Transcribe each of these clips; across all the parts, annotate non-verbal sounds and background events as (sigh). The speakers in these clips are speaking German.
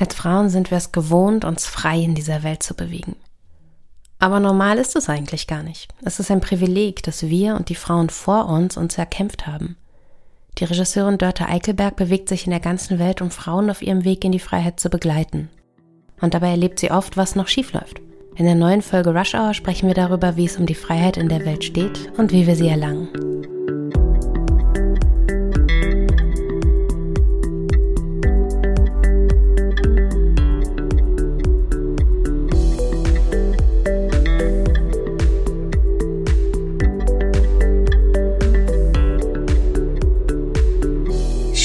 Als Frauen sind wir es gewohnt, uns frei in dieser Welt zu bewegen. Aber normal ist es eigentlich gar nicht. Es ist ein Privileg, das wir und die Frauen vor uns uns erkämpft haben. Die Regisseurin Dörte Eichelberg bewegt sich in der ganzen Welt, um Frauen auf ihrem Weg in die Freiheit zu begleiten. Und dabei erlebt sie oft, was noch schief läuft. In der neuen Folge Rush Hour sprechen wir darüber, wie es um die Freiheit in der Welt steht und wie wir sie erlangen.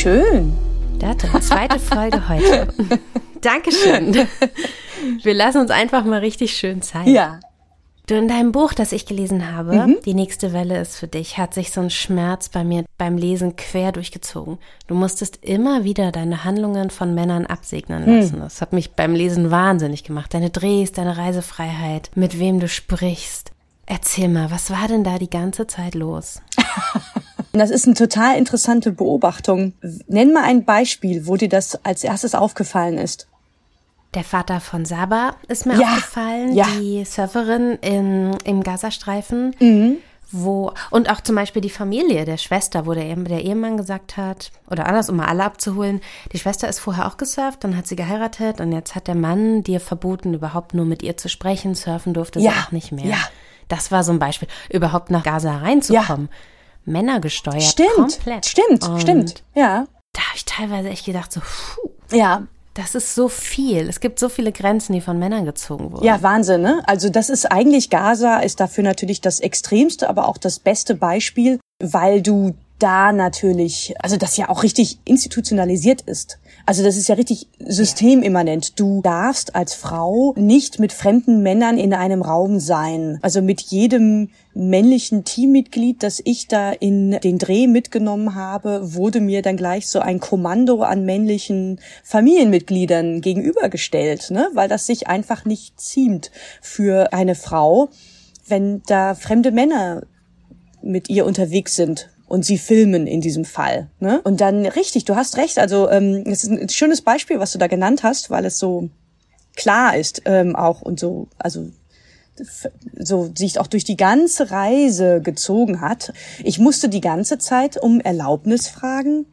Schön. Date, zweite Folge heute. (laughs) Dankeschön. Wir lassen uns einfach mal richtig schön Zeit. Ja. Du, in deinem Buch, das ich gelesen habe, Mhm. Die nächste Welle ist für dich, hat sich so ein Schmerz bei mir beim Lesen quer durchgezogen. Du musstest immer wieder deine Handlungen von Männern absegnen Hm. lassen. Das hat mich beim Lesen wahnsinnig gemacht. Deine Drehs, deine Reisefreiheit, mit wem du sprichst. Erzähl mal, was war denn da die ganze Zeit los? (laughs) Und das ist eine total interessante Beobachtung. Nenn mal ein Beispiel, wo dir das als erstes aufgefallen ist. Der Vater von Saba ist mir Ja, aufgefallen, ja. die Surferin in, im Gazastreifen, Mhm. wo und auch zum Beispiel die Familie der Schwester, wo der, der Ehemann gesagt hat, oder anders, um mal alle abzuholen, die Schwester ist vorher auch gesurft, dann hat sie geheiratet und jetzt hat der Mann dir verboten, überhaupt nur mit ihr zu sprechen, surfen durfte Ja, sie auch nicht mehr. ja. Das war so ein Beispiel, überhaupt nach Gaza reinzukommen. Männer gesteuert, Stimmt, komplett. stimmt, und stimmt. Ja, Da habe ich teilweise echt gedacht, so, puh, ja, das ist so viel. Es gibt so viele Grenzen, die von Männern gezogen wurden. Ja, Wahnsinn, ne? Also das ist eigentlich Gaza ist dafür natürlich das extremste, aber auch das beste Beispiel, weil du da natürlich, also das ja auch richtig institutionalisiert ist. Also das ist ja richtig systemimmanent. Du darfst als Frau nicht mit fremden Männern in einem Raum sein. Also mit jedem männlichen Teammitglied, das ich da in den Dreh mitgenommen habe, wurde mir dann gleich so ein Kommando an männlichen Familienmitgliedern gegenübergestellt, ne? weil das sich einfach nicht ziemt für eine Frau, wenn da fremde Männer mit ihr unterwegs sind und sie filmen in diesem Fall. Ne? Und dann richtig, du hast recht. Also ähm, es ist ein schönes Beispiel, was du da genannt hast, weil es so klar ist ähm, auch und so, also so sich auch durch die ganze Reise gezogen hat. Ich musste die ganze Zeit um Erlaubnis fragen.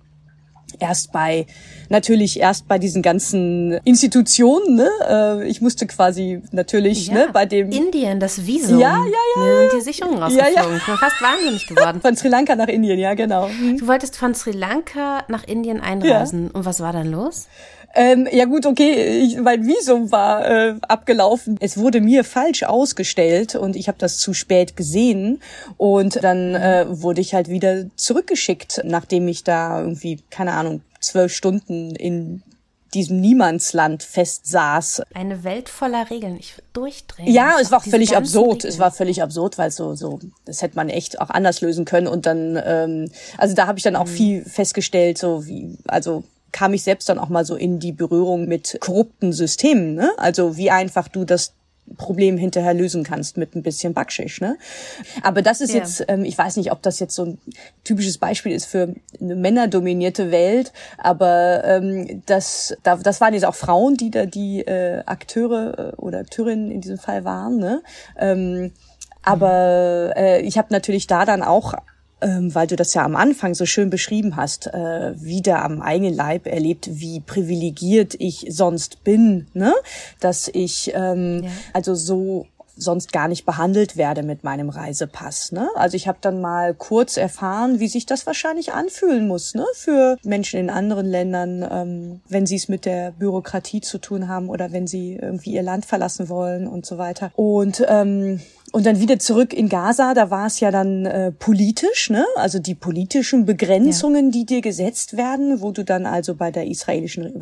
Erst bei, natürlich erst bei diesen ganzen Institutionen, ne? Äh, Ich musste quasi natürlich, Ja, ne, bei dem Indien, das Visum. Ja, ja, ja, Mir sind die Sicherungen Ja, rausgeflogen. ja. Ich bin fast wahnsinnig geworden. von Sri Lanka nach Indien, ja, genau. Du wolltest von Sri Lanka nach Indien einreisen. Und was war dann los? Ähm, ja gut, okay, ich, mein Visum war äh, abgelaufen. Es wurde mir falsch ausgestellt und ich habe das zu spät gesehen und dann äh, wurde ich halt wieder zurückgeschickt, nachdem ich da irgendwie keine Ahnung zwölf Stunden in diesem Niemandsland festsaß. Eine Welt voller Regeln. Ich durchdrehen. Ja, es war völlig absurd. Regeln. Es war völlig absurd, weil so, so, das hätte man echt auch anders lösen können. Und dann, ähm, also da habe ich dann Mhm. auch viel festgestellt, so wie, also kam ich selbst dann auch mal so in die Berührung mit korrupten Systemen, ne? Also wie einfach du das Problem hinterher lösen kannst mit ein bisschen Backschisch, ne? Aber das ist Ja. jetzt, ähm, ich weiß nicht, ob das jetzt so ein typisches Beispiel ist für eine männerdominierte Welt, aber ähm, das, da, das waren jetzt auch Frauen, die da die äh, Akteure äh, oder Akteurinnen in diesem Fall waren, ne? Ähm, aber äh, ich habe natürlich da dann auch ähm, weil du das ja am Anfang so schön beschrieben hast, äh, wieder am eigenen Leib erlebt, wie privilegiert ich sonst bin, ne? Dass ich ähm, Ja. also so sonst gar nicht behandelt werde mit meinem Reisepass. Ne? Also ich habe dann mal kurz erfahren, wie sich das wahrscheinlich anfühlen muss ne? für Menschen in anderen Ländern, ähm, wenn sie es mit der Bürokratie zu tun haben oder wenn sie irgendwie ihr Land verlassen wollen und so weiter. Und ähm, und dann wieder zurück in Gaza, da war es ja dann äh, politisch, ne? Also die politischen Begrenzungen, die dir gesetzt werden, wo du dann also bei der israelischen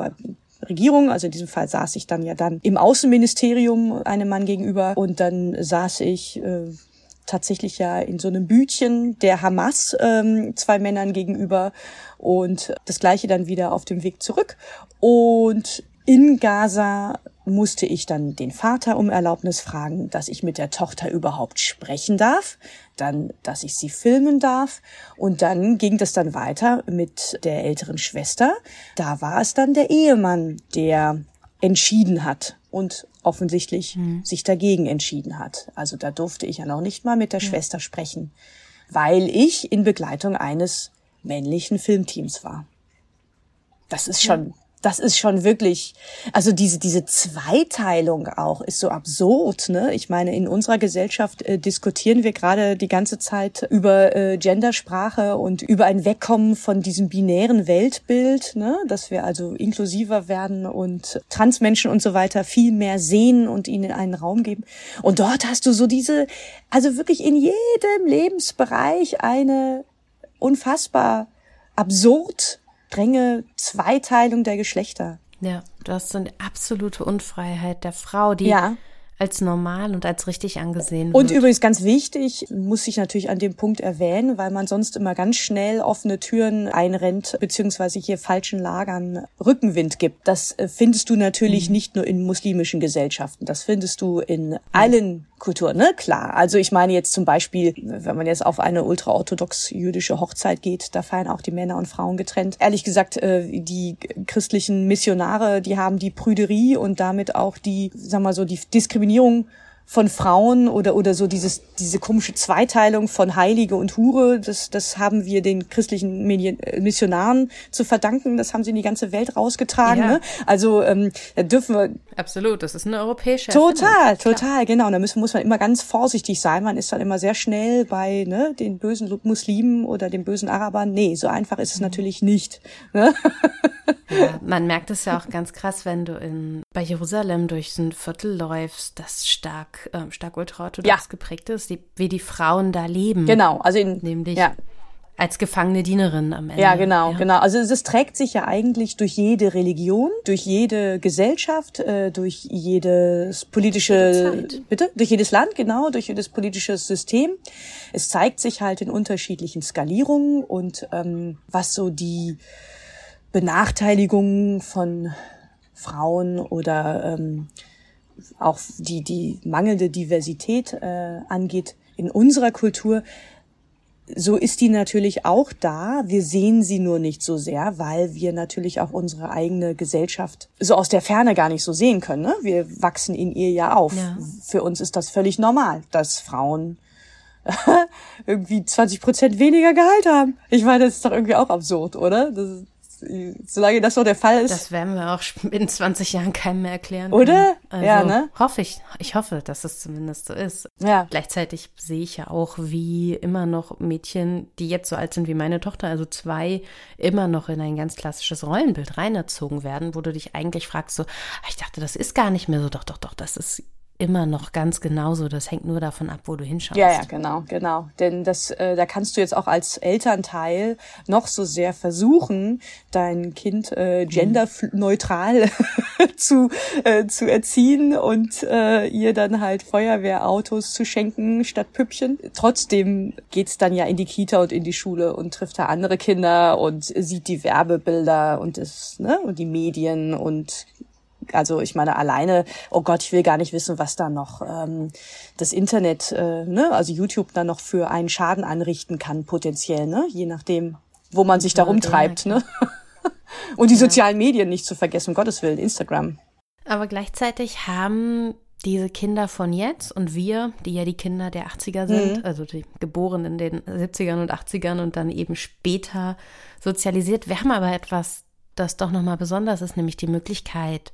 Regierung, also in diesem Fall saß ich dann ja dann im Außenministerium einem Mann gegenüber und dann saß ich äh, tatsächlich ja in so einem Bütchen der Hamas ähm, zwei Männern gegenüber und das gleiche dann wieder auf dem Weg zurück und in Gaza musste ich dann den Vater um Erlaubnis fragen, dass ich mit der Tochter überhaupt sprechen darf, dann, dass ich sie filmen darf und dann ging das dann weiter mit der älteren Schwester. Da war es dann der Ehemann, der entschieden hat und offensichtlich mhm. sich dagegen entschieden hat. Also da durfte ich ja noch nicht mal mit der ja. Schwester sprechen, weil ich in Begleitung eines männlichen Filmteams war. Das ist schon das ist schon wirklich, also diese, diese Zweiteilung auch ist so absurd, ne? Ich meine, in unserer Gesellschaft äh, diskutieren wir gerade die ganze Zeit über äh, Gendersprache und über ein Wegkommen von diesem binären Weltbild, ne? Dass wir also inklusiver werden und Transmenschen und so weiter viel mehr sehen und ihnen einen Raum geben. Und dort hast du so diese, also wirklich in jedem Lebensbereich eine unfassbar absurd strenge Zweiteilung der Geschlechter. Ja, du hast so eine absolute Unfreiheit der Frau, die ja als normal und als richtig angesehen wird. Und übrigens ganz wichtig, muss ich natürlich an dem Punkt erwähnen, weil man sonst immer ganz schnell offene Türen einrennt, beziehungsweise hier falschen Lagern Rückenwind gibt. Das äh, findest du natürlich mhm. nicht nur in muslimischen Gesellschaften, das findest du in allen Kulturen, ne? Klar. Also ich meine jetzt zum Beispiel, wenn man jetzt auf eine ultraorthodox jüdische Hochzeit geht, da feiern auch die Männer und Frauen getrennt. Ehrlich gesagt, äh, die christlichen Missionare, die haben die Prüderie und damit auch die, sag mal so, die Diskriminierung von Frauen oder oder so dieses diese komische Zweiteilung von Heilige und Hure, das das haben wir den christlichen äh, Missionaren zu verdanken. Das haben sie in die ganze Welt rausgetragen. Ja. Ne? Also ähm, da dürfen wir absolut. Das ist eine europäische total, Erfindung. total genau. Und da muss, muss man immer ganz vorsichtig sein. Man ist dann immer sehr schnell bei ne, den bösen Muslimen oder den bösen Arabern. Nee, so einfach ist es mhm. natürlich nicht. Ne? Ja, man merkt es ja auch ganz krass, wenn du in bei Jerusalem durch so ein Viertel läufst, das stark stark, äh, stark ultraorthodox ja. geprägt ist, die, wie die Frauen da leben. Genau, also in, nämlich ja. als gefangene Dienerin am Ende. Ja, genau, ja. genau. Also es trägt sich ja eigentlich durch jede Religion, durch jede Gesellschaft, äh, durch jedes politische, bitte, durch jedes Land, genau, durch jedes politische System. Es zeigt sich halt in unterschiedlichen Skalierungen und ähm, was so die Benachteiligung von Frauen oder ähm, auch die, die mangelnde Diversität äh, angeht in unserer Kultur, so ist die natürlich auch da. Wir sehen sie nur nicht so sehr, weil wir natürlich auch unsere eigene Gesellschaft so aus der Ferne gar nicht so sehen können. Ne? Wir wachsen in ihr ja auf. Ja. Für uns ist das völlig normal, dass Frauen (laughs) irgendwie 20 Prozent weniger Gehalt haben. Ich meine, das ist doch irgendwie auch absurd, oder? Das, solange das so der Fall ist. Das werden wir auch (laughs) in 20 Jahren keinem mehr erklären. Oder? Also ja, ne? Hoffe ich. Ich hoffe, dass es zumindest so ist. Ja. Gleichzeitig sehe ich ja auch, wie immer noch Mädchen, die jetzt so alt sind wie meine Tochter, also zwei, immer noch in ein ganz klassisches Rollenbild reinerzogen werden, wo du dich eigentlich fragst so, ah, ich dachte, das ist gar nicht mehr so. Doch, doch, doch, das ist immer noch ganz genauso. Das hängt nur davon ab, wo du hinschaust. Ja, ja, genau, genau. Denn das, äh, da kannst du jetzt auch als Elternteil noch so sehr versuchen, dein Kind äh, genderneutral (laughs) zu, äh, zu erziehen und äh, ihr dann halt Feuerwehrautos zu schenken statt Püppchen. Trotzdem geht's dann ja in die Kita und in die Schule und trifft da andere Kinder und sieht die Werbebilder und das, ne, und die Medien und also ich meine alleine, oh Gott, ich will gar nicht wissen, was da noch ähm, das Internet, äh, ne, also YouTube da noch für einen Schaden anrichten kann, potenziell, ne? Je nachdem, wo man sich da rumtreibt, ne? (laughs) Und die ja. sozialen Medien nicht zu vergessen, um Gottes Willen, Instagram. Aber gleichzeitig haben diese Kinder von jetzt und wir, die ja die Kinder der 80er sind, mhm. also die geboren in den 70ern und 80ern und dann eben später sozialisiert, wir haben aber etwas, das doch nochmal besonders ist, nämlich die Möglichkeit,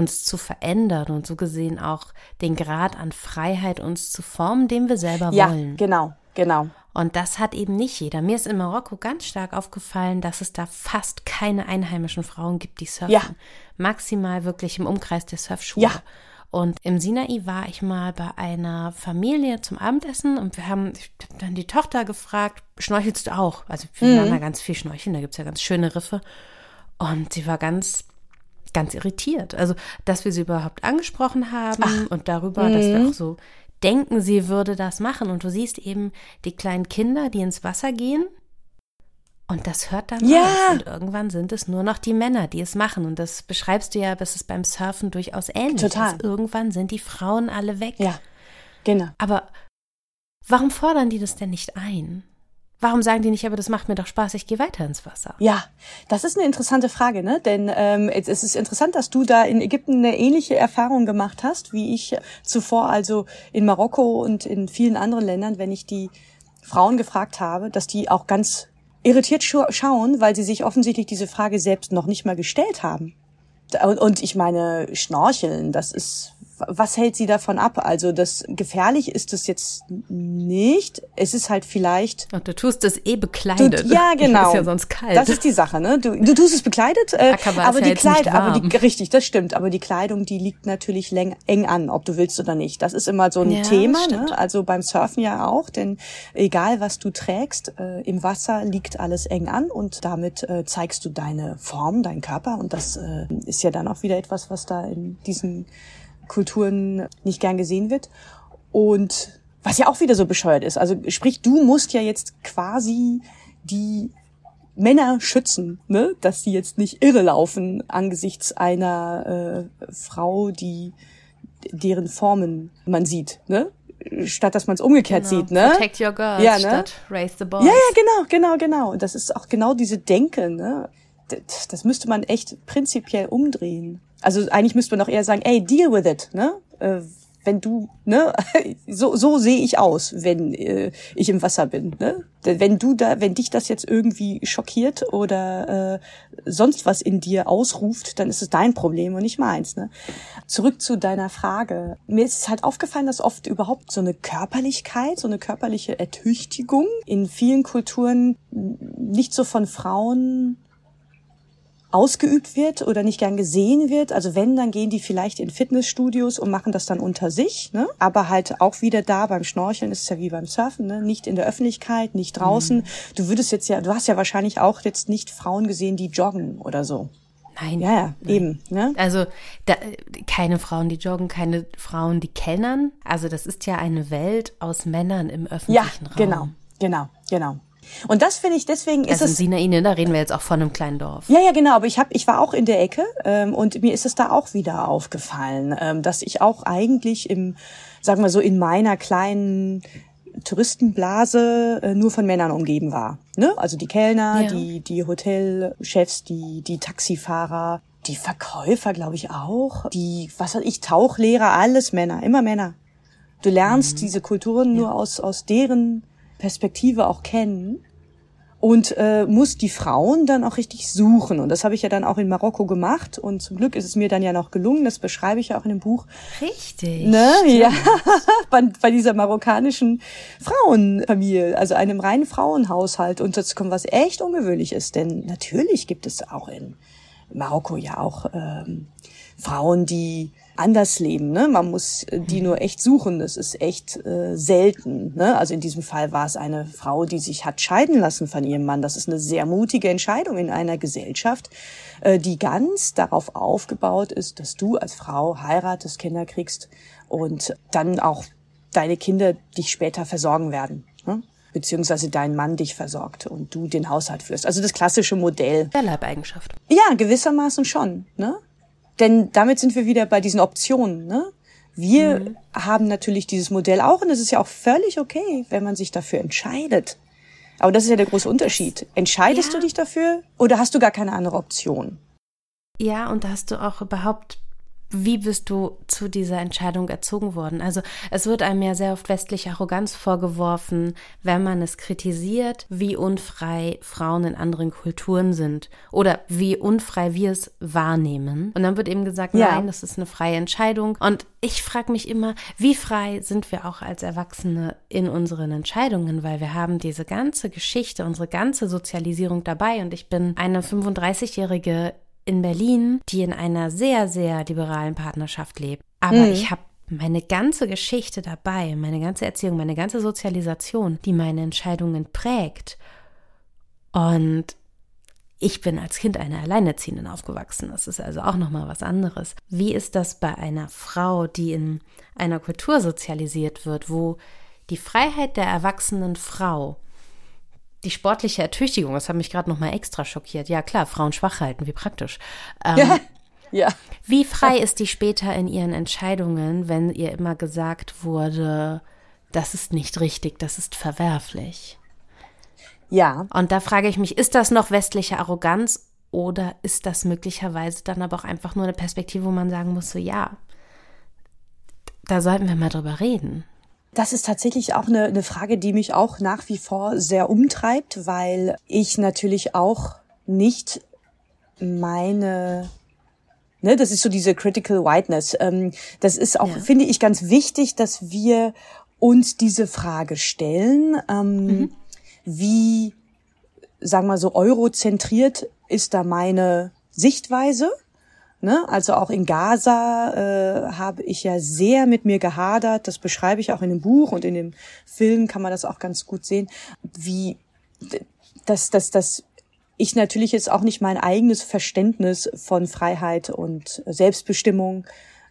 uns zu verändern und so gesehen auch den Grad an Freiheit uns zu formen, den wir selber ja, wollen. Genau, genau. Und das hat eben nicht jeder. Mir ist in Marokko ganz stark aufgefallen, dass es da fast keine einheimischen Frauen gibt, die surfen. Ja. Maximal wirklich im Umkreis der Surfschule. Ja. Und im Sinai war ich mal bei einer Familie zum Abendessen und wir haben dann die Tochter gefragt, schnorchelst du auch? Also wir mhm. waren da ganz viel schnorcheln, da gibt es ja ganz schöne Riffe. Und sie war ganz ganz irritiert. Also, dass wir sie überhaupt angesprochen haben Ach. und darüber, mhm. dass wir auch so denken, sie würde das machen. Und du siehst eben die kleinen Kinder, die ins Wasser gehen. Und das hört dann ja. auf. Und irgendwann sind es nur noch die Männer, die es machen. Und das beschreibst du ja, das ist beim Surfen durchaus ähnlich. Total. Dass irgendwann sind die Frauen alle weg. Ja, genau. Aber warum fordern die das denn nicht ein? Warum sagen die nicht, aber das macht mir doch Spaß, ich gehe weiter ins Wasser? Ja, das ist eine interessante Frage, ne? Denn ähm, es ist interessant, dass du da in Ägypten eine ähnliche Erfahrung gemacht hast, wie ich zuvor, also in Marokko und in vielen anderen Ländern, wenn ich die Frauen gefragt habe, dass die auch ganz irritiert schauen, weil sie sich offensichtlich diese Frage selbst noch nicht mal gestellt haben. Und, und ich meine, Schnorcheln, das ist was hält sie davon ab? Also das gefährlich ist es jetzt nicht. Es ist halt vielleicht. Und du tust es eh bekleidet. Du, (laughs) ja, genau. ist ja sonst kalt. Das ist die Sache, ne? Du, du tust es bekleidet, äh, aber die Kleidung, aber die (laughs) richtig, das stimmt. Aber die Kleidung, die liegt natürlich läng, eng an, ob du willst oder nicht. Das ist immer so ein ja, Thema, ne? Also beim Surfen ja auch, denn egal was du trägst, äh, im Wasser liegt alles eng an und damit äh, zeigst du deine Form, deinen Körper und das äh, ist ja dann auch wieder etwas, was da in diesen Kulturen nicht gern gesehen wird. Und was ja auch wieder so bescheuert ist. Also sprich, du musst ja jetzt quasi die Männer schützen, ne? dass sie jetzt nicht irre laufen angesichts einer äh, Frau, die deren Formen man sieht, ne? statt dass man es umgekehrt genau. sieht, ne? Protect your girls ja, ne? statt raise the boys. Ja, ja, genau, genau, genau. Und das ist auch genau diese Denke, ne? Das, das müsste man echt prinzipiell umdrehen. Also eigentlich müsste man doch eher sagen, ey, deal with it, ne? Äh, wenn du, ne, (laughs) so, so sehe ich aus, wenn äh, ich im Wasser bin, ne? Wenn du da, wenn dich das jetzt irgendwie schockiert oder äh, sonst was in dir ausruft, dann ist es dein Problem und nicht meins, ne? Zurück zu deiner Frage. Mir ist halt aufgefallen, dass oft überhaupt so eine Körperlichkeit, so eine körperliche Ertüchtigung in vielen Kulturen nicht so von Frauen ausgeübt wird oder nicht gern gesehen wird. Also wenn, dann gehen die vielleicht in Fitnessstudios und machen das dann unter sich. Ne? Aber halt auch wieder da beim Schnorcheln ist es ja wie beim Surfen, ne? nicht in der Öffentlichkeit, nicht draußen. Mhm. Du würdest jetzt ja, du hast ja wahrscheinlich auch jetzt nicht Frauen gesehen, die joggen oder so. Nein. Ja, ja, nein. eben. Ne? Also da, keine Frauen, die joggen, keine Frauen, die kellnern. Also das ist ja eine Welt aus Männern im öffentlichen ja, Raum. Genau, genau, genau. Und das finde ich, deswegen ist also es. Sinaine, da reden wir jetzt auch von einem kleinen Dorf. Ja, ja, genau. Aber ich habe, ich war auch in der Ecke ähm, und mir ist es da auch wieder aufgefallen, ähm, dass ich auch eigentlich im, sagen wir so, in meiner kleinen Touristenblase äh, nur von Männern umgeben war. Ne? Also die Kellner, ja. die, die Hotelchefs, die, die Taxifahrer, die Verkäufer, glaube ich auch, die, was weiß ich, Tauchlehrer, alles Männer, immer Männer. Du lernst mhm. diese Kulturen ja. nur aus, aus deren Perspektive auch kennen und äh, muss die Frauen dann auch richtig suchen. Und das habe ich ja dann auch in Marokko gemacht. Und zum Glück ist es mir dann ja noch gelungen. Das beschreibe ich ja auch in dem Buch. Richtig. Ne? Ja. (laughs) bei, bei dieser marokkanischen Frauenfamilie, also einem reinen Frauenhaushalt. Und dazu kommt, was echt ungewöhnlich ist. Denn natürlich gibt es auch in Marokko ja auch ähm, Frauen, die anders leben. Ne? Man muss äh, die mhm. nur echt suchen. Das ist echt äh, selten. Ne? Also in diesem Fall war es eine Frau, die sich hat scheiden lassen von ihrem Mann. Das ist eine sehr mutige Entscheidung in einer Gesellschaft, äh, die ganz darauf aufgebaut ist, dass du als Frau heiratest, Kinder kriegst und dann auch deine Kinder dich später versorgen werden. Ne? beziehungsweise dein Mann dich versorgt und du den Haushalt führst. Also das klassische Modell. Der Leibeigenschaft. Ja, gewissermaßen schon. Ne? Denn damit sind wir wieder bei diesen Optionen. Ne? Wir mhm. haben natürlich dieses Modell auch und es ist ja auch völlig okay, wenn man sich dafür entscheidet. Aber das ist ja der große Unterschied. Entscheidest ja. du dich dafür oder hast du gar keine andere Option? Ja, und hast du auch überhaupt wie bist du zu dieser Entscheidung erzogen worden? Also es wird einem ja sehr oft westliche Arroganz vorgeworfen, wenn man es kritisiert, wie unfrei Frauen in anderen Kulturen sind oder wie unfrei wir es wahrnehmen. Und dann wird eben gesagt, ja. nein, das ist eine freie Entscheidung. Und ich frage mich immer, wie frei sind wir auch als Erwachsene in unseren Entscheidungen, weil wir haben diese ganze Geschichte, unsere ganze Sozialisierung dabei. Und ich bin eine 35-jährige in Berlin, die in einer sehr, sehr liberalen Partnerschaft lebt. Aber mhm. ich habe meine ganze Geschichte dabei, meine ganze Erziehung, meine ganze Sozialisation, die meine Entscheidungen prägt. Und ich bin als Kind einer Alleinerziehenden aufgewachsen. Das ist also auch nochmal was anderes. Wie ist das bei einer Frau, die in einer Kultur sozialisiert wird, wo die Freiheit der erwachsenen Frau die sportliche Ertüchtigung, das hat mich gerade noch mal extra schockiert. Ja klar, Frauen schwach halten, wie praktisch. Ähm, ja. ja. Wie frei ist die später in ihren Entscheidungen, wenn ihr immer gesagt wurde, das ist nicht richtig, das ist verwerflich? Ja. Und da frage ich mich, ist das noch westliche Arroganz oder ist das möglicherweise dann aber auch einfach nur eine Perspektive, wo man sagen muss, so ja, da sollten wir mal drüber reden. Das ist tatsächlich auch eine, eine Frage, die mich auch nach wie vor sehr umtreibt, weil ich natürlich auch nicht meine Ne, das ist so diese Critical Whiteness. Ähm, das ist auch, ja. finde ich, ganz wichtig, dass wir uns diese Frage stellen. Ähm, mhm. Wie, sagen wir mal so, eurozentriert ist da meine Sichtweise? Ne? Also auch in Gaza äh, habe ich ja sehr mit mir gehadert. Das beschreibe ich auch in dem Buch und in dem Film kann man das auch ganz gut sehen, wie das, das, das ich natürlich jetzt auch nicht mein eigenes Verständnis von Freiheit und Selbstbestimmung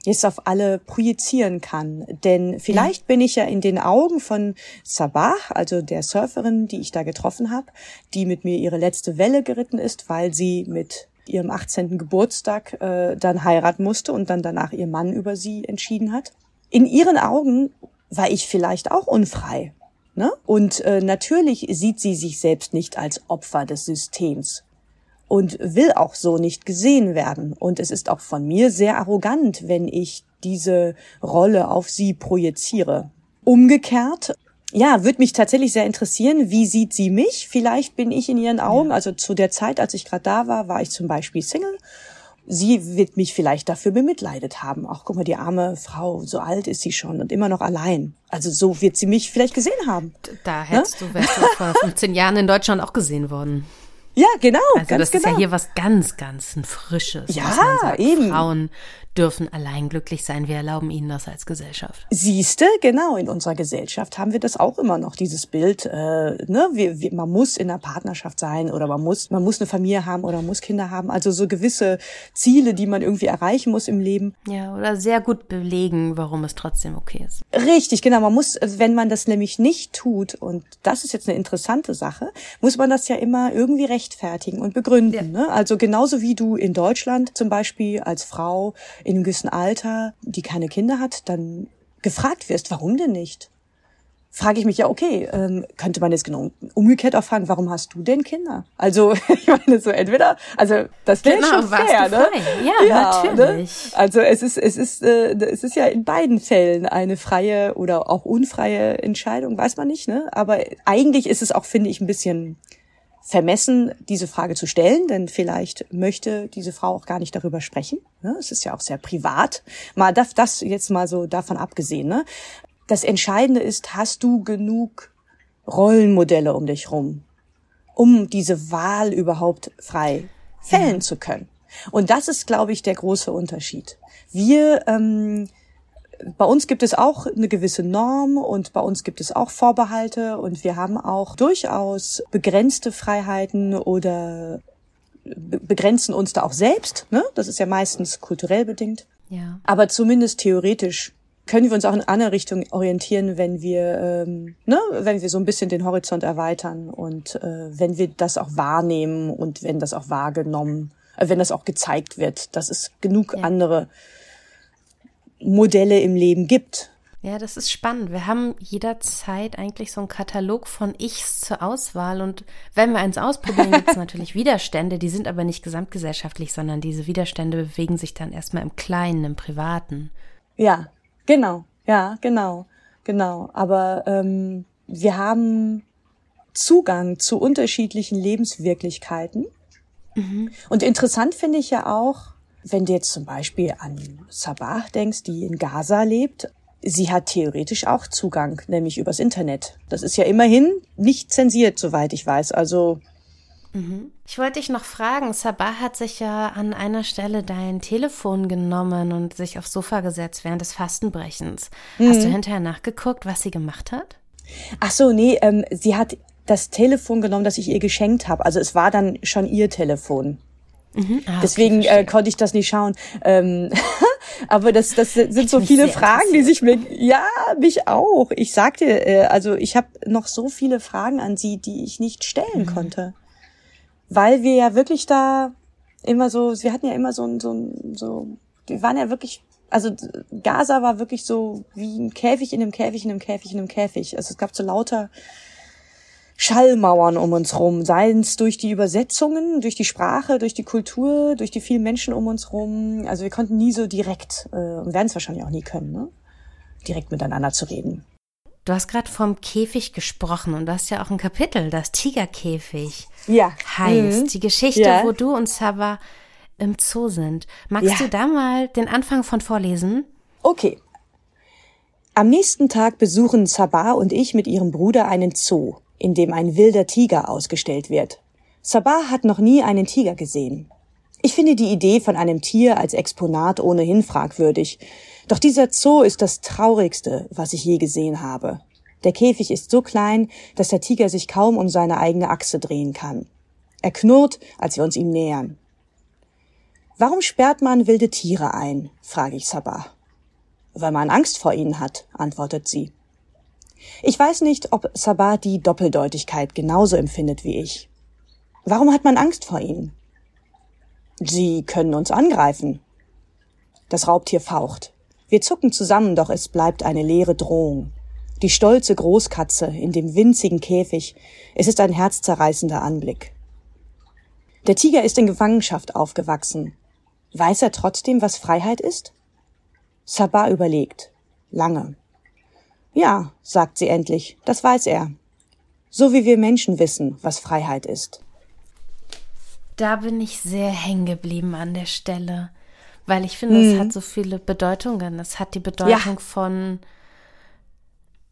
jetzt auf alle projizieren kann. Denn vielleicht ja. bin ich ja in den Augen von Sabah, also der Surferin, die ich da getroffen habe, die mit mir ihre letzte Welle geritten ist, weil sie mit ihrem 18. Geburtstag äh, dann heiraten musste und dann danach ihr Mann über sie entschieden hat. In ihren Augen war ich vielleicht auch unfrei. Ne? Und äh, natürlich sieht sie sich selbst nicht als Opfer des Systems und will auch so nicht gesehen werden. Und es ist auch von mir sehr arrogant, wenn ich diese Rolle auf sie projiziere. Umgekehrt, ja, würde mich tatsächlich sehr interessieren, wie sieht sie mich? Vielleicht bin ich in ihren Augen, also zu der Zeit, als ich gerade da war, war ich zum Beispiel Single sie wird mich vielleicht dafür bemitleidet haben. Auch guck mal, die arme Frau, so alt ist sie schon und immer noch allein. Also so wird sie mich vielleicht gesehen haben. Da hättest ne? du, wärst du vor (laughs) 15 Jahren in Deutschland auch gesehen worden. Ja, genau. Also ganz das genau. ist ja hier was ganz, ganz ein Frisches. Ja, eben. Frauen dürfen allein glücklich sein. Wir erlauben ihnen das als Gesellschaft. Siehste, genau, in unserer Gesellschaft haben wir das auch immer noch, dieses Bild, äh, ne, wir, wir, man muss in einer Partnerschaft sein oder man muss, man muss eine Familie haben oder man muss Kinder haben. Also so gewisse Ziele, die man irgendwie erreichen muss im Leben. Ja, oder sehr gut belegen, warum es trotzdem okay ist. Richtig, genau. Man muss, wenn man das nämlich nicht tut, und das ist jetzt eine interessante Sache, muss man das ja immer irgendwie rechtfertigen und begründen. Ja. Ne? Also genauso wie du in Deutschland zum Beispiel als Frau in einem gewissen Alter, die keine Kinder hat, dann gefragt wirst, warum denn nicht? Frage ich mich ja, okay, ähm, könnte man jetzt genau umgekehrt auch fragen, warum hast du denn Kinder? Also, (laughs) ich meine, so entweder, also das wäre genau, schon fair, ne? Ja, ja, ne? natürlich. Ne? Also es ist, es ist, äh, es ist ja in beiden Fällen eine freie oder auch unfreie Entscheidung, weiß man nicht, ne? Aber eigentlich ist es auch, finde ich, ein bisschen vermessen, diese Frage zu stellen, denn vielleicht möchte diese Frau auch gar nicht darüber sprechen. Ne? Es ist ja auch sehr privat. Mal das, das jetzt mal so davon abgesehen. Ne? Das Entscheidende ist, hast du genug Rollenmodelle um dich rum, um diese Wahl überhaupt frei fällen ja. zu können. Und das ist, glaube ich, der große Unterschied. Wir ähm, bei uns gibt es auch eine gewisse Norm und bei uns gibt es auch Vorbehalte und wir haben auch durchaus begrenzte Freiheiten oder begrenzen uns da auch selbst. Ne? Das ist ja meistens kulturell bedingt. Ja. Aber zumindest theoretisch können wir uns auch in eine Richtung orientieren, wenn wir, ähm, ne, wenn wir so ein bisschen den Horizont erweitern und äh, wenn wir das auch wahrnehmen und wenn das auch wahrgenommen, äh, wenn das auch gezeigt wird, dass es genug ja. andere Modelle im Leben gibt. Ja, das ist spannend. Wir haben jederzeit eigentlich so einen Katalog von Ichs zur Auswahl und wenn wir eins ausprobieren, gibt es (laughs) natürlich Widerstände, die sind aber nicht gesamtgesellschaftlich, sondern diese Widerstände bewegen sich dann erstmal im Kleinen, im Privaten. Ja, genau, ja, genau, genau. Aber ähm, wir haben Zugang zu unterschiedlichen Lebenswirklichkeiten. Mhm. Und interessant finde ich ja auch, wenn du jetzt zum Beispiel an Sabah denkst, die in Gaza lebt, sie hat theoretisch auch Zugang, nämlich übers Internet. Das ist ja immerhin nicht zensiert, soweit ich weiß. Also mhm. ich wollte dich noch fragen, Sabah hat sich ja an einer Stelle dein Telefon genommen und sich aufs Sofa gesetzt während des Fastenbrechens. Mhm. Hast du hinterher nachgeguckt, was sie gemacht hat? Ach so, nee, ähm, sie hat das Telefon genommen, das ich ihr geschenkt habe. Also es war dann schon ihr Telefon. Mhm. Ah, Deswegen okay, äh, konnte ich das nicht schauen. Ähm, (laughs) aber das, das sind so viele Fragen, die sich mir, ja, mich auch. Ich sagte, äh, also ich habe noch so viele Fragen an Sie, die ich nicht stellen mhm. konnte, weil wir ja wirklich da immer so, wir hatten ja immer so, so, so, wir waren ja wirklich, also Gaza war wirklich so wie ein Käfig in einem Käfig in einem Käfig in einem Käfig. Also es gab so lauter Schallmauern um uns rum, seien es durch die Übersetzungen, durch die Sprache, durch die Kultur, durch die vielen Menschen um uns rum. Also wir konnten nie so direkt, äh, und werden es wahrscheinlich auch nie können, ne? direkt miteinander zu reden. Du hast gerade vom Käfig gesprochen und du hast ja auch ein Kapitel, das Tigerkäfig ja. heißt. Mhm. Die Geschichte, ja. wo du und Saba im Zoo sind. Magst ja. du da mal den Anfang von vorlesen? Okay. Am nächsten Tag besuchen Sabah und ich mit ihrem Bruder einen Zoo in dem ein wilder Tiger ausgestellt wird. Sabah hat noch nie einen Tiger gesehen. Ich finde die Idee von einem Tier als Exponat ohnehin fragwürdig. Doch dieser Zoo ist das traurigste, was ich je gesehen habe. Der Käfig ist so klein, dass der Tiger sich kaum um seine eigene Achse drehen kann. Er knurrt, als wir uns ihm nähern. Warum sperrt man wilde Tiere ein? frage ich Sabah. Weil man Angst vor ihnen hat, antwortet sie. Ich weiß nicht, ob Sabah die Doppeldeutigkeit genauso empfindet wie ich. Warum hat man Angst vor ihnen? Sie können uns angreifen. Das Raubtier faucht. Wir zucken zusammen, doch es bleibt eine leere Drohung. Die stolze Großkatze in dem winzigen Käfig. Es ist ein herzzerreißender Anblick. Der Tiger ist in Gefangenschaft aufgewachsen. Weiß er trotzdem, was Freiheit ist? Sabah überlegt. Lange. Ja, sagt sie endlich, das weiß er. So wie wir Menschen wissen, was Freiheit ist. Da bin ich sehr hängen geblieben an der Stelle, weil ich finde, es mhm. hat so viele Bedeutungen. Es hat die Bedeutung ja. von,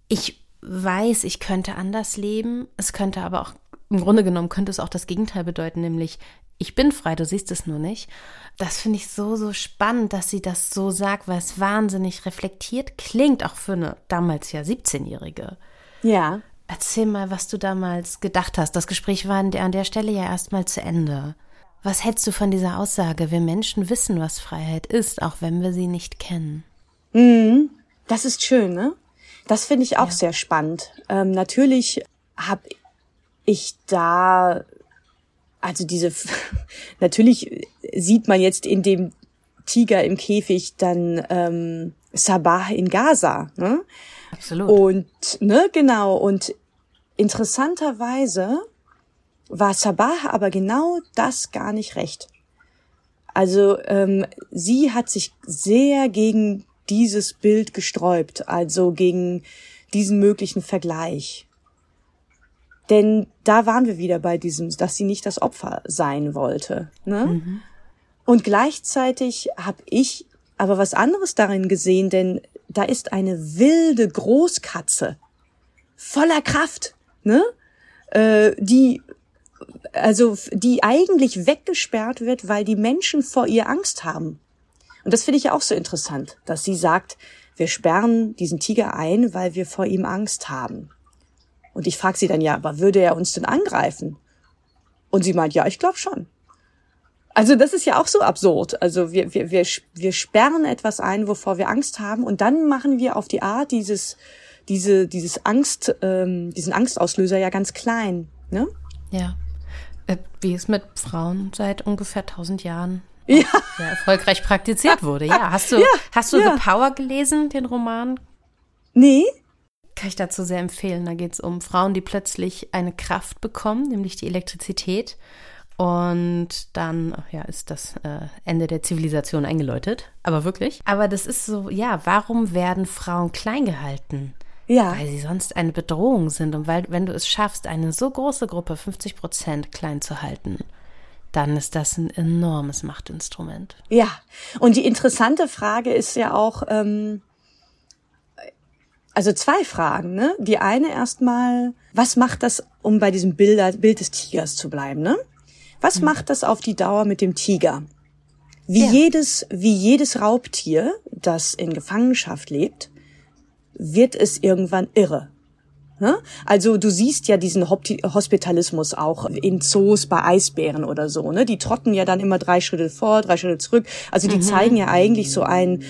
ich weiß, ich könnte anders leben. Es könnte aber auch, im Grunde genommen könnte es auch das Gegenteil bedeuten, nämlich ich bin frei, du siehst es nur nicht. Das finde ich so, so spannend, dass sie das so sagt, weil es wahnsinnig reflektiert klingt, auch für eine damals ja 17-Jährige. Ja. Erzähl mal, was du damals gedacht hast. Das Gespräch war an der, an der Stelle ja erstmal zu Ende. Was hältst du von dieser Aussage? Wir Menschen wissen, was Freiheit ist, auch wenn wir sie nicht kennen. Mhm. Das ist schön, ne? Das finde ich auch ja. sehr spannend. Ähm, natürlich habe ich da also diese, (laughs) natürlich sieht man jetzt in dem Tiger im Käfig dann ähm, Sabah in Gaza. Ne? Absolut. Und, ne, genau. Und interessanterweise war Sabah aber genau das gar nicht recht. Also ähm, sie hat sich sehr gegen dieses Bild gesträubt, also gegen diesen möglichen Vergleich. Denn da waren wir wieder bei diesem, dass sie nicht das Opfer sein wollte. Ne? Mhm. Und gleichzeitig habe ich aber was anderes darin gesehen, denn da ist eine wilde Großkatze voller Kraft, ne? Äh, die also die eigentlich weggesperrt wird, weil die Menschen vor ihr Angst haben. Und das finde ich auch so interessant, dass sie sagt, wir sperren diesen Tiger ein, weil wir vor ihm Angst haben. Und ich frage sie dann, ja, aber würde er uns denn angreifen? Und sie meint, ja, ich glaube schon. Also das ist ja auch so absurd. Also wir, wir, wir, wir sperren etwas ein, wovor wir Angst haben, und dann machen wir auf die Art dieses, diese, dieses Angst, ähm, diesen Angstauslöser ja ganz klein. Ne? Ja. Äh, wie es mit Frauen seit ungefähr tausend Jahren (laughs) ja. sehr erfolgreich praktiziert wurde. Ja, hast du, (laughs) ja, hast du ja. The Power gelesen, den Roman? Nee, kann ich dazu sehr empfehlen. Da geht es um Frauen, die plötzlich eine Kraft bekommen, nämlich die Elektrizität. Und dann ja, ist das äh, Ende der Zivilisation eingeläutet. Aber wirklich. Aber das ist so, ja, warum werden Frauen klein gehalten? Ja. Weil sie sonst eine Bedrohung sind. Und weil, wenn du es schaffst, eine so große Gruppe, 50 Prozent, klein zu halten, dann ist das ein enormes Machtinstrument. Ja. Und die interessante Frage ist ja auch, ähm, also zwei Fragen, ne? Die eine erstmal, was macht das, um bei diesem Bilder, Bild des Tigers zu bleiben, ne? Was mhm. macht das auf die Dauer mit dem Tiger? Wie ja. jedes, wie jedes Raubtier, das in Gefangenschaft lebt, wird es irgendwann irre. Ne? Also du siehst ja diesen Hospitalismus auch in Zoos bei Eisbären oder so. Ne? Die trotten ja dann immer drei Schritte vor, drei Schritte zurück. Also die mhm. zeigen ja eigentlich so ein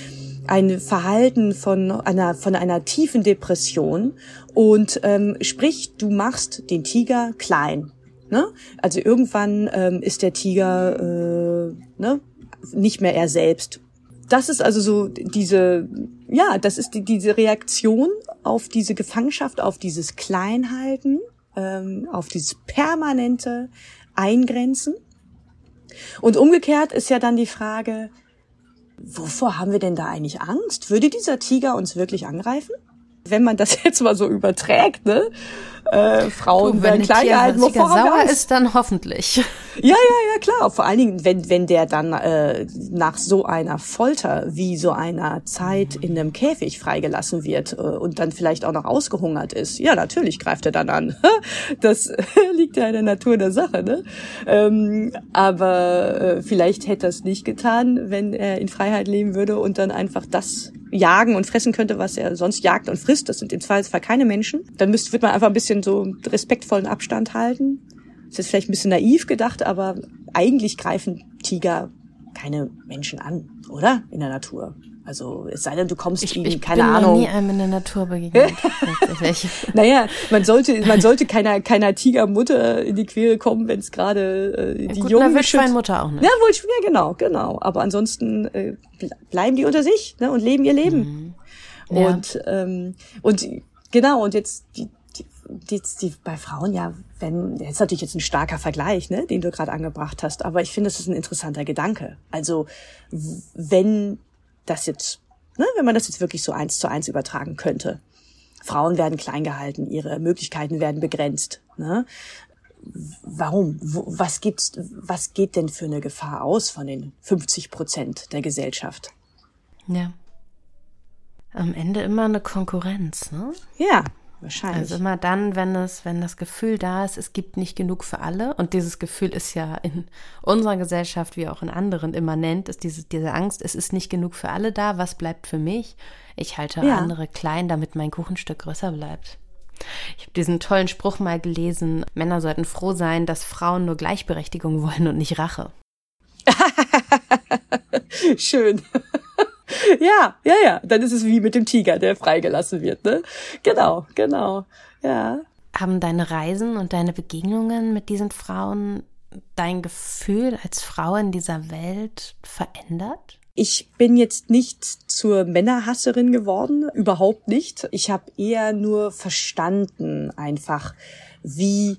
ein Verhalten von einer, von einer tiefen Depression und ähm, sprich, du machst den Tiger klein. Ne? Also irgendwann ähm, ist der Tiger äh, ne, nicht mehr er selbst. Das ist also so diese, ja, das ist die, diese Reaktion auf diese Gefangenschaft, auf dieses Kleinhalten. ähm, auf dieses permanente Eingrenzen. Und umgekehrt ist ja dann die Frage, wovor haben wir denn da eigentlich Angst? Würde dieser Tiger uns wirklich angreifen? Wenn man das (laughs) jetzt mal so überträgt, ne? Äh, Frauen Du, werden wenn klein ein gehalten, wovor sauer Angst? ist, dann hoffentlich. (laughs) Ja, ja, ja, klar. Vor allen Dingen, wenn, wenn der dann äh, nach so einer Folter wie so einer Zeit in einem Käfig freigelassen wird äh, und dann vielleicht auch noch ausgehungert ist, ja, natürlich greift er dann an. (laughs) Das liegt ja in der Natur der Sache, ne? Ähm, aber äh, vielleicht hätte er es nicht getan, wenn er in Freiheit leben würde und dann einfach das jagen und fressen könnte, was er sonst jagt und frisst. Das sind im Zweifelsfall keine Menschen. Dann müsste, wird man einfach ein bisschen so respektvollen Abstand halten. Das ist vielleicht ein bisschen naiv gedacht, aber eigentlich greifen Tiger keine Menschen an, oder? In der Natur. Also es sei denn, du kommst Ich, ihnen, ich keine bin Ahnung. nie einem in der Natur begegnet. (laughs) Naja, man sollte, man sollte keiner, keiner Tigermutter in die Quere kommen, wenn es gerade äh, die Gut, Jungen beschützt. Wildschweinmutter auch nicht. Ja, wohl, ja, genau, genau. Aber ansonsten äh, ble- bleiben die unter sich ne, und leben ihr Leben. Mhm. Ja. Und ähm, und genau und jetzt die, die, die, die bei Frauen ja, wenn das ist natürlich jetzt ein starker Vergleich, ne, den du gerade angebracht hast. Aber ich finde, das ist ein interessanter Gedanke. Also wenn das jetzt, ne, wenn man das jetzt wirklich so eins zu eins übertragen könnte. Frauen werden klein gehalten, ihre Möglichkeiten werden begrenzt. Ne? Warum? Was gibt's? Was geht denn für eine Gefahr aus von den 50 Prozent der Gesellschaft? Ja. Am Ende immer eine Konkurrenz, ne? Ja, wahrscheinlich. Also immer dann, wenn es, wenn das Gefühl da ist, es gibt nicht genug für alle. Und dieses Gefühl ist ja in unserer Gesellschaft wie auch in anderen immanent, ist diese, diese Angst, es ist nicht genug für alle da, was bleibt für mich? Ich halte Ja. andere klein, damit mein Kuchenstück größer bleibt. Ich habe diesen tollen Spruch mal gelesen, Männer sollten froh sein, dass Frauen nur Gleichberechtigung wollen und nicht Rache. (laughs) Schön. (laughs) ja, ja, ja. Dann ist es wie mit dem Tiger, der freigelassen wird, ne? Genau, genau. Ja. Haben deine Reisen und deine Begegnungen mit diesen Frauen dein Gefühl als Frau in dieser Welt verändert? Ich bin jetzt nicht zur Männerhasserin geworden, überhaupt nicht. Ich habe eher nur verstanden einfach, wie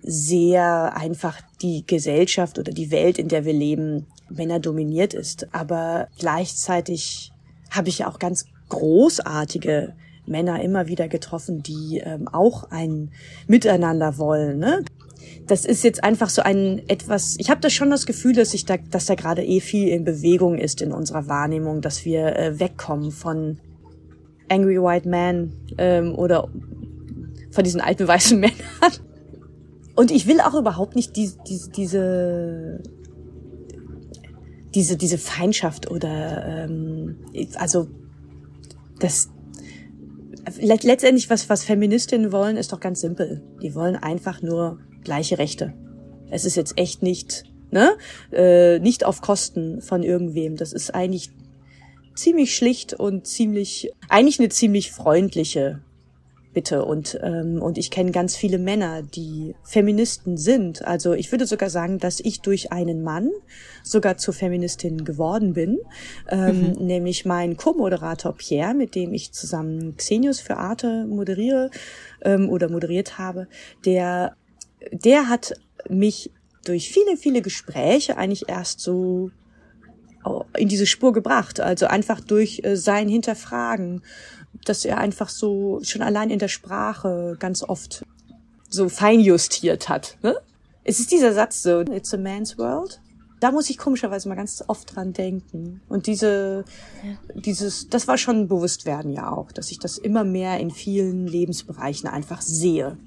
sehr einfach die Gesellschaft oder die Welt, in der wir leben, Männer dominiert ist. Aber gleichzeitig habe ich ja auch ganz großartige Männer immer wieder getroffen, die ähm, auch ein Miteinander wollen. Ne? Das ist jetzt einfach so ein etwas. Ich habe da schon das Gefühl, dass ich da, dass da gerade eh viel in Bewegung ist in unserer Wahrnehmung, dass wir äh, wegkommen von Angry White Man ähm, oder von diesen alten weißen (laughs) Männern. Und ich will auch überhaupt nicht die, die, diese diese diese Feindschaft oder ähm, also das let, letztendlich was was Feministinnen wollen ist doch ganz simpel. Die wollen einfach nur gleiche Rechte. Es ist jetzt echt nicht ne äh, nicht auf Kosten von irgendwem. Das ist eigentlich ziemlich schlicht und ziemlich eigentlich eine ziemlich freundliche Bitte. Und, ähm, und ich kenne ganz viele Männer, die Feministen sind. Also ich würde sogar sagen, dass ich durch einen Mann sogar zur Feministin geworden bin. Ähm, Nämlich mein Co-Moderator Pierre, mit dem ich zusammen Xenius für Arte moderiere ähm, oder moderiert habe, der, der hat mich durch viele, viele Gespräche eigentlich erst so in diese Spur gebracht. Also einfach durch äh, sein Hinterfragen, dass er einfach so schon allein in der Sprache ganz oft so feinjustiert hat. Ne? Es ist dieser Satz so, it's a man's world. Da muss ich komischerweise mal ganz oft dran denken. Und diese, dieses, das war schon Bewusstwerden ja auch, dass ich das immer mehr in vielen Lebensbereichen einfach sehe.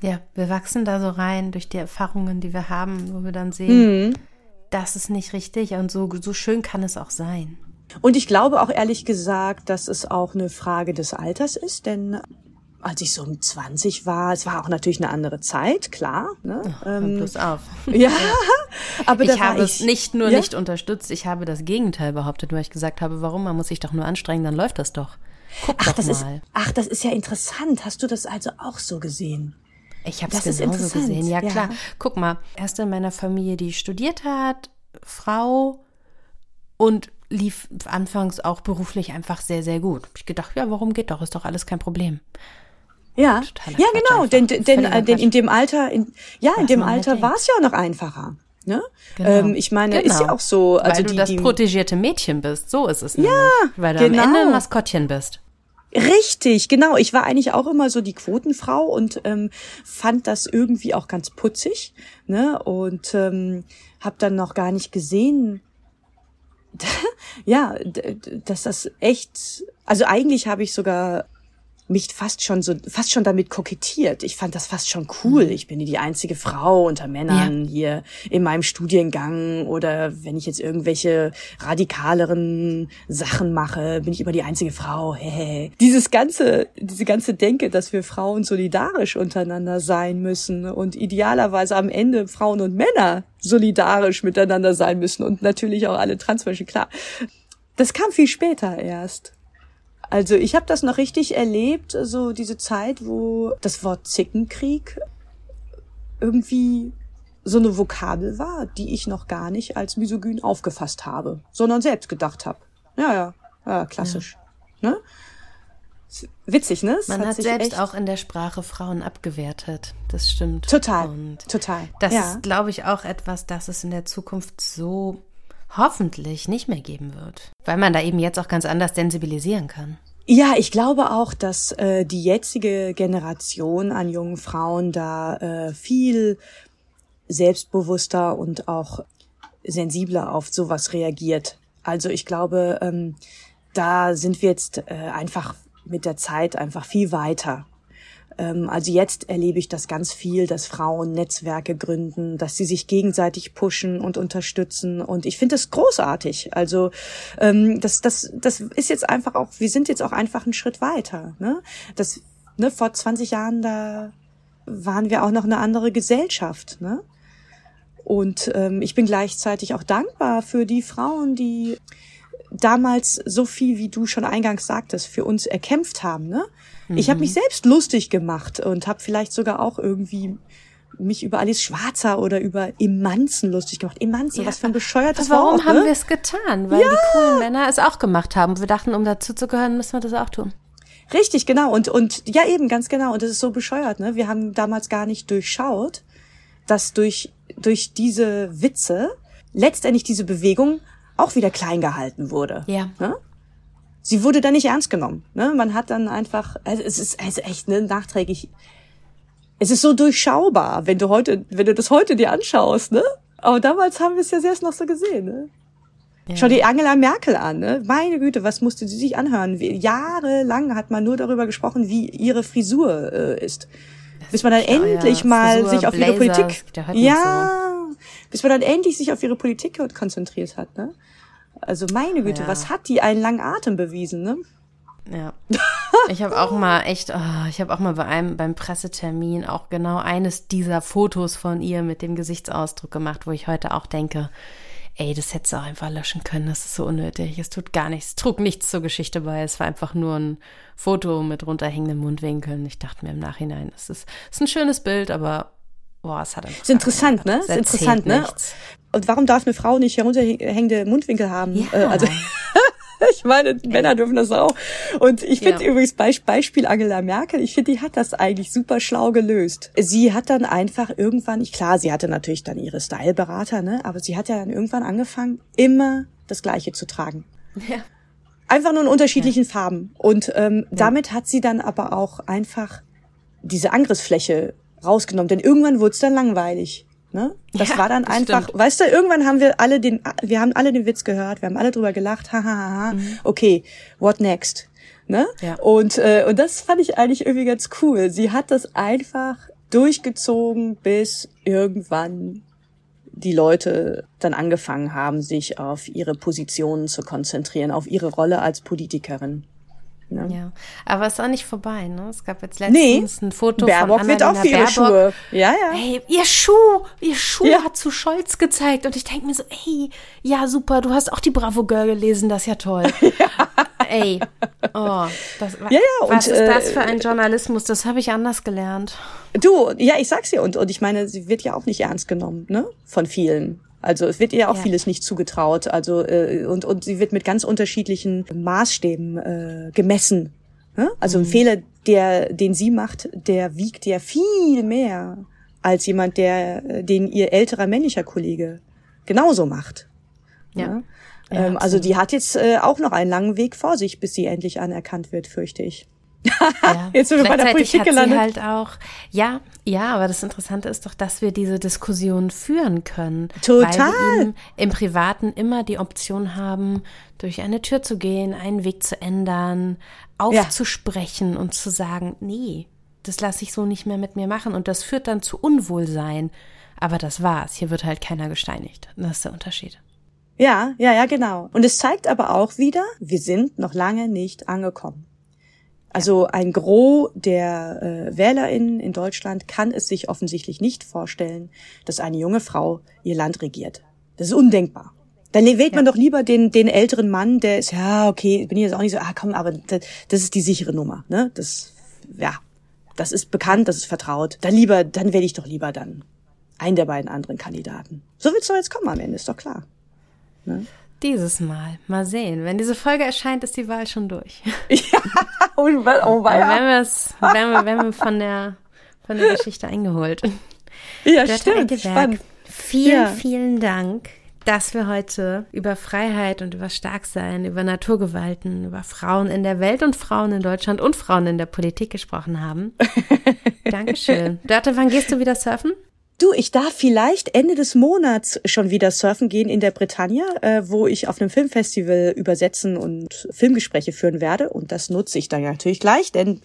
Ja, wir wachsen da so rein durch die Erfahrungen, die wir haben, wo wir dann sehen, Mhm. das ist nicht richtig und so, so schön kann es auch sein. Und ich glaube auch ehrlich gesagt, dass es auch eine Frage des Alters ist, denn als ich so um 20 war, es war auch natürlich eine andere Zeit, klar. Ne? Hör Ähm, bloß auf. ja, (laughs) aber Ich habe ich es nicht nur ja? nicht unterstützt, ich habe das Gegenteil behauptet, weil ich gesagt habe, warum? Man muss sich doch nur anstrengen, dann läuft das doch. Guck Ach, doch das ist, mal. ach, das ist ja interessant. Hast du das also auch so gesehen? Ich habe es Das ist genauso interessant, gesehen. Ja, ja. klar. Guck mal, erste in meiner Familie, die studiert hat, Frau und lief anfangs auch beruflich einfach sehr, sehr gut. Hab Ich gedacht, ja, warum geht doch? Ist doch alles kein Problem. Ja, ja genau, denn, denn, äh, denn in dem Alter, in, ja, in dem Alter war es ja auch noch einfacher. Ne? Genau. Ähm, ich meine, genau. ist ja auch so. Also weil du die, das die, protegierte Mädchen bist, so ist es ja, nämlich. Weil du genau. am Ende ein Maskottchen bist. Richtig, genau. Ich war eigentlich auch immer so die Quotenfrau und ähm, fand das irgendwie auch ganz putzig. Ne? Und ähm, habe dann noch gar nicht gesehen, (laughs) ja, dass das echt. Also eigentlich habe ich sogar mich fast schon so, fast schon damit kokettiert. Ich fand das fast schon cool. Mhm. Ich bin die einzige Frau unter Männern ja. hier in meinem Studiengang oder wenn ich jetzt irgendwelche radikaleren Sachen mache, bin ich immer die einzige Frau. Hey. Dieses ganze, diese ganze Denke, dass wir Frauen solidarisch untereinander sein müssen und idealerweise am Ende Frauen und Männer solidarisch miteinander sein müssen und natürlich auch alle Transmenschen, klar. Das kam viel später erst. Also ich habe das noch richtig erlebt, so diese Zeit, wo das Wort Zickenkrieg irgendwie so eine Vokabel war, die ich noch gar nicht als misogyn aufgefasst habe, sondern selbst gedacht habe. Ja, ja, ja, klassisch. Ja. Ne? Witzig, ne? Es Man hat, hat selbst auch in der Sprache Frauen abgewertet. Das stimmt. Total. Und total. Das ja. ist, glaube ich, auch etwas, das es in der Zukunft so hoffentlich nicht mehr geben wird, weil man da eben jetzt auch ganz anders sensibilisieren kann. Ja, ich glaube auch, dass äh, die jetzige Generation an jungen Frauen da äh, viel selbstbewusster und auch sensibler auf sowas reagiert. Also ich glaube, ähm, da sind wir jetzt äh, einfach mit der Zeit einfach viel weiter. Ähm, also jetzt erlebe ich das ganz viel, dass Frauen Netzwerke gründen, dass sie sich gegenseitig pushen und unterstützen. Und ich finde das großartig. Also ähm, das, das, das ist jetzt einfach auch, wir sind jetzt auch einfach einen Schritt weiter. Ne? Das, ne, vor 20 Jahren, da waren wir auch noch eine andere Gesellschaft. Ne? Und ähm, ich bin gleichzeitig auch dankbar für die Frauen, die damals so viel, wie du schon eingangs sagtest, für uns erkämpft haben. Ne? Mhm. Ich habe mich selbst lustig gemacht und habe vielleicht sogar auch irgendwie mich über Alice Schwarzer oder über Emanzen lustig gemacht. Emanzen, ja. was für ein bescheuertes Warum Wort, haben ne? wir es getan? Weil ja. die coolen Männer es auch gemacht haben. Wir dachten, um dazu zu gehören, müssen wir das auch tun. Richtig, genau. Und, und ja, eben, ganz genau. Und das ist so bescheuert, ne? Wir haben damals gar nicht durchschaut, dass durch, durch diese Witze letztendlich diese Bewegung auch wieder klein gehalten wurde. Ja. Ne? Sie wurde dann nicht ernst genommen. Ne? Man hat dann einfach, also es ist also echt ne, nachträglich. Es ist so durchschaubar, wenn du heute, wenn du das heute dir anschaust, ne? Aber damals haben wir es ja selbst noch so gesehen, ne? Ja. Schau dir Angela Merkel an, ne? Meine Güte, was musste sie sich anhören? Jahrelang hat man nur darüber gesprochen, wie ihre Frisur äh, ist. Bis man dann endlich mal Frisur, sich auf Blazer, ihre Politik, ja, so. bis man dann endlich sich auf ihre Politik konzentriert hat, ne? Also meine Güte, ja. was hat die einen langen Atem bewiesen, ne? Ja. (laughs) Ich habe auch mal echt, oh, ich habe auch mal bei einem beim Pressetermin auch genau eines dieser Fotos von ihr mit dem Gesichtsausdruck gemacht, wo ich heute auch denke, ey, das hättest du auch einfach löschen können, das ist so unnötig. Es tut gar nichts, trug nichts zur Geschichte bei. Es war einfach nur ein Foto mit runterhängenden Mundwinkeln. Ich dachte mir im Nachhinein, es ist, ist ein schönes Bild, aber boah, es hat einfach. Ist interessant, ne? Ist interessant, ne? Nichts. Und warum darf eine Frau nicht herunterhängende Mundwinkel haben? Ja. Äh, also (laughs) ich meine, Männer dürfen das auch. Und ich finde ja. übrigens Beispiel Angela Merkel, ich finde, die hat das eigentlich super schlau gelöst. Sie hat dann einfach irgendwann, ich klar, sie hatte natürlich dann ihre Styleberater, ne, aber sie hat ja dann irgendwann angefangen, immer das Gleiche zu tragen. Ja. Einfach nur in unterschiedlichen ja. Farben. Und ähm, ja. damit hat sie dann aber auch einfach diese Angriffsfläche rausgenommen, denn irgendwann wurde es dann langweilig. Ne? Das ja, war dann das einfach, stimmt. weißt du, irgendwann haben wir alle den, wir haben alle den Witz gehört, wir haben alle drüber gelacht, hahaha, ha, ha. Mhm. okay, what next? Ne? Ja. Und, äh, und das fand ich eigentlich irgendwie ganz cool. Sie hat das einfach durchgezogen, bis irgendwann die Leute dann angefangen haben, sich auf ihre Positionen zu konzentrieren, auf ihre Rolle als Politikerin. Ne? Ja, aber es ist auch nicht vorbei. Ne? Es gab jetzt letztens nee. ein Foto Baerbock von wird auch für ihre Baerbock. Schuhe. Ja, ja. Hey, ihr Schuh, ihr Schuh ja. hat zu Scholz gezeigt und ich denke mir so, ey, ja super, du hast auch die Bravo Girl gelesen, das ist ja toll. (laughs) Ja. Ey, oh, das, ja, ja, was und, ist das äh, für ein Journalismus? Das habe ich anders gelernt. Du, ja, ich sag's dir und und ich meine, sie wird ja auch nicht ernst genommen, ne, von vielen. Also es wird ihr auch ja. vieles nicht zugetraut. Also äh, und und sie wird mit ganz unterschiedlichen Maßstäben äh, gemessen. Ne? Also ein Fehler, der, den sie macht, der wiegt ja viel mehr als jemand, der, den ihr älterer männlicher Kollege genauso macht. Ja. Ja? Ja, ähm, also die hat jetzt äh, auch noch einen langen Weg vor sich, bis sie endlich anerkannt wird, fürchte ich. Ja. (laughs) Jetzt sind wir bei der Politik hat sie gelandet. halt auch, ja, ja, aber das Interessante ist doch, dass wir diese Diskussion führen können. Weil Total. wir eben im Privaten immer die Option haben, durch eine Tür zu gehen, einen Weg zu ändern, aufzusprechen und zu sagen, nee, das lasse ich so nicht mehr mit mir machen. Und das führt dann zu Unwohlsein. Aber das war's. Hier wird halt keiner gesteinigt. Das ist der Unterschied. Ja, ja, ja, genau. Und es zeigt aber auch wieder, wir sind noch lange nicht angekommen. Also ein Gros der äh, WählerInnen in Deutschland kann es sich offensichtlich nicht vorstellen, dass eine junge Frau ihr Land regiert. Das ist undenkbar. Dann wählt man doch lieber den, den älteren Mann, der ist, ja, okay, bin ich jetzt auch nicht so, ah komm, aber das, das ist die sichere Nummer, ne? Das, ja, das ist bekannt, das ist vertraut. Dann lieber, dann wähle ich doch lieber dann einen der beiden anderen Kandidaten. So wird's doch jetzt kommen am Ende, ist doch klar. Dieses Mal. Mal sehen. Wenn diese Folge erscheint, ist die Wahl schon durch. (laughs) oh, oh, Aber wenn wir es, wenn wir, wenn wir von der, von der Geschichte eingeholt. Ja, Dörte stimmt. Spannend. Vielen, Ja. vielen Dank, dass wir heute über Freiheit und über Starksein, über Naturgewalten, über Frauen in der Welt und Frauen in Deutschland und Frauen in der Politik gesprochen haben. (laughs) Dankeschön. Dörte, wann gehst du wieder surfen? Du, ich darf vielleicht Ende des Monats schon wieder surfen gehen in der Bretagne, äh, wo ich auf einem Filmfestival übersetzen und Filmgespräche führen werde. Und das nutze ich dann natürlich gleich, denn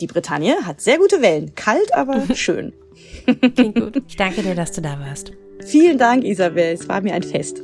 die Bretagne hat sehr gute Wellen. Kalt, aber (laughs) schön. Klingt gut. Ich danke dir, dass du da warst. Vielen Dank, Isabel. Es war mir ein Fest.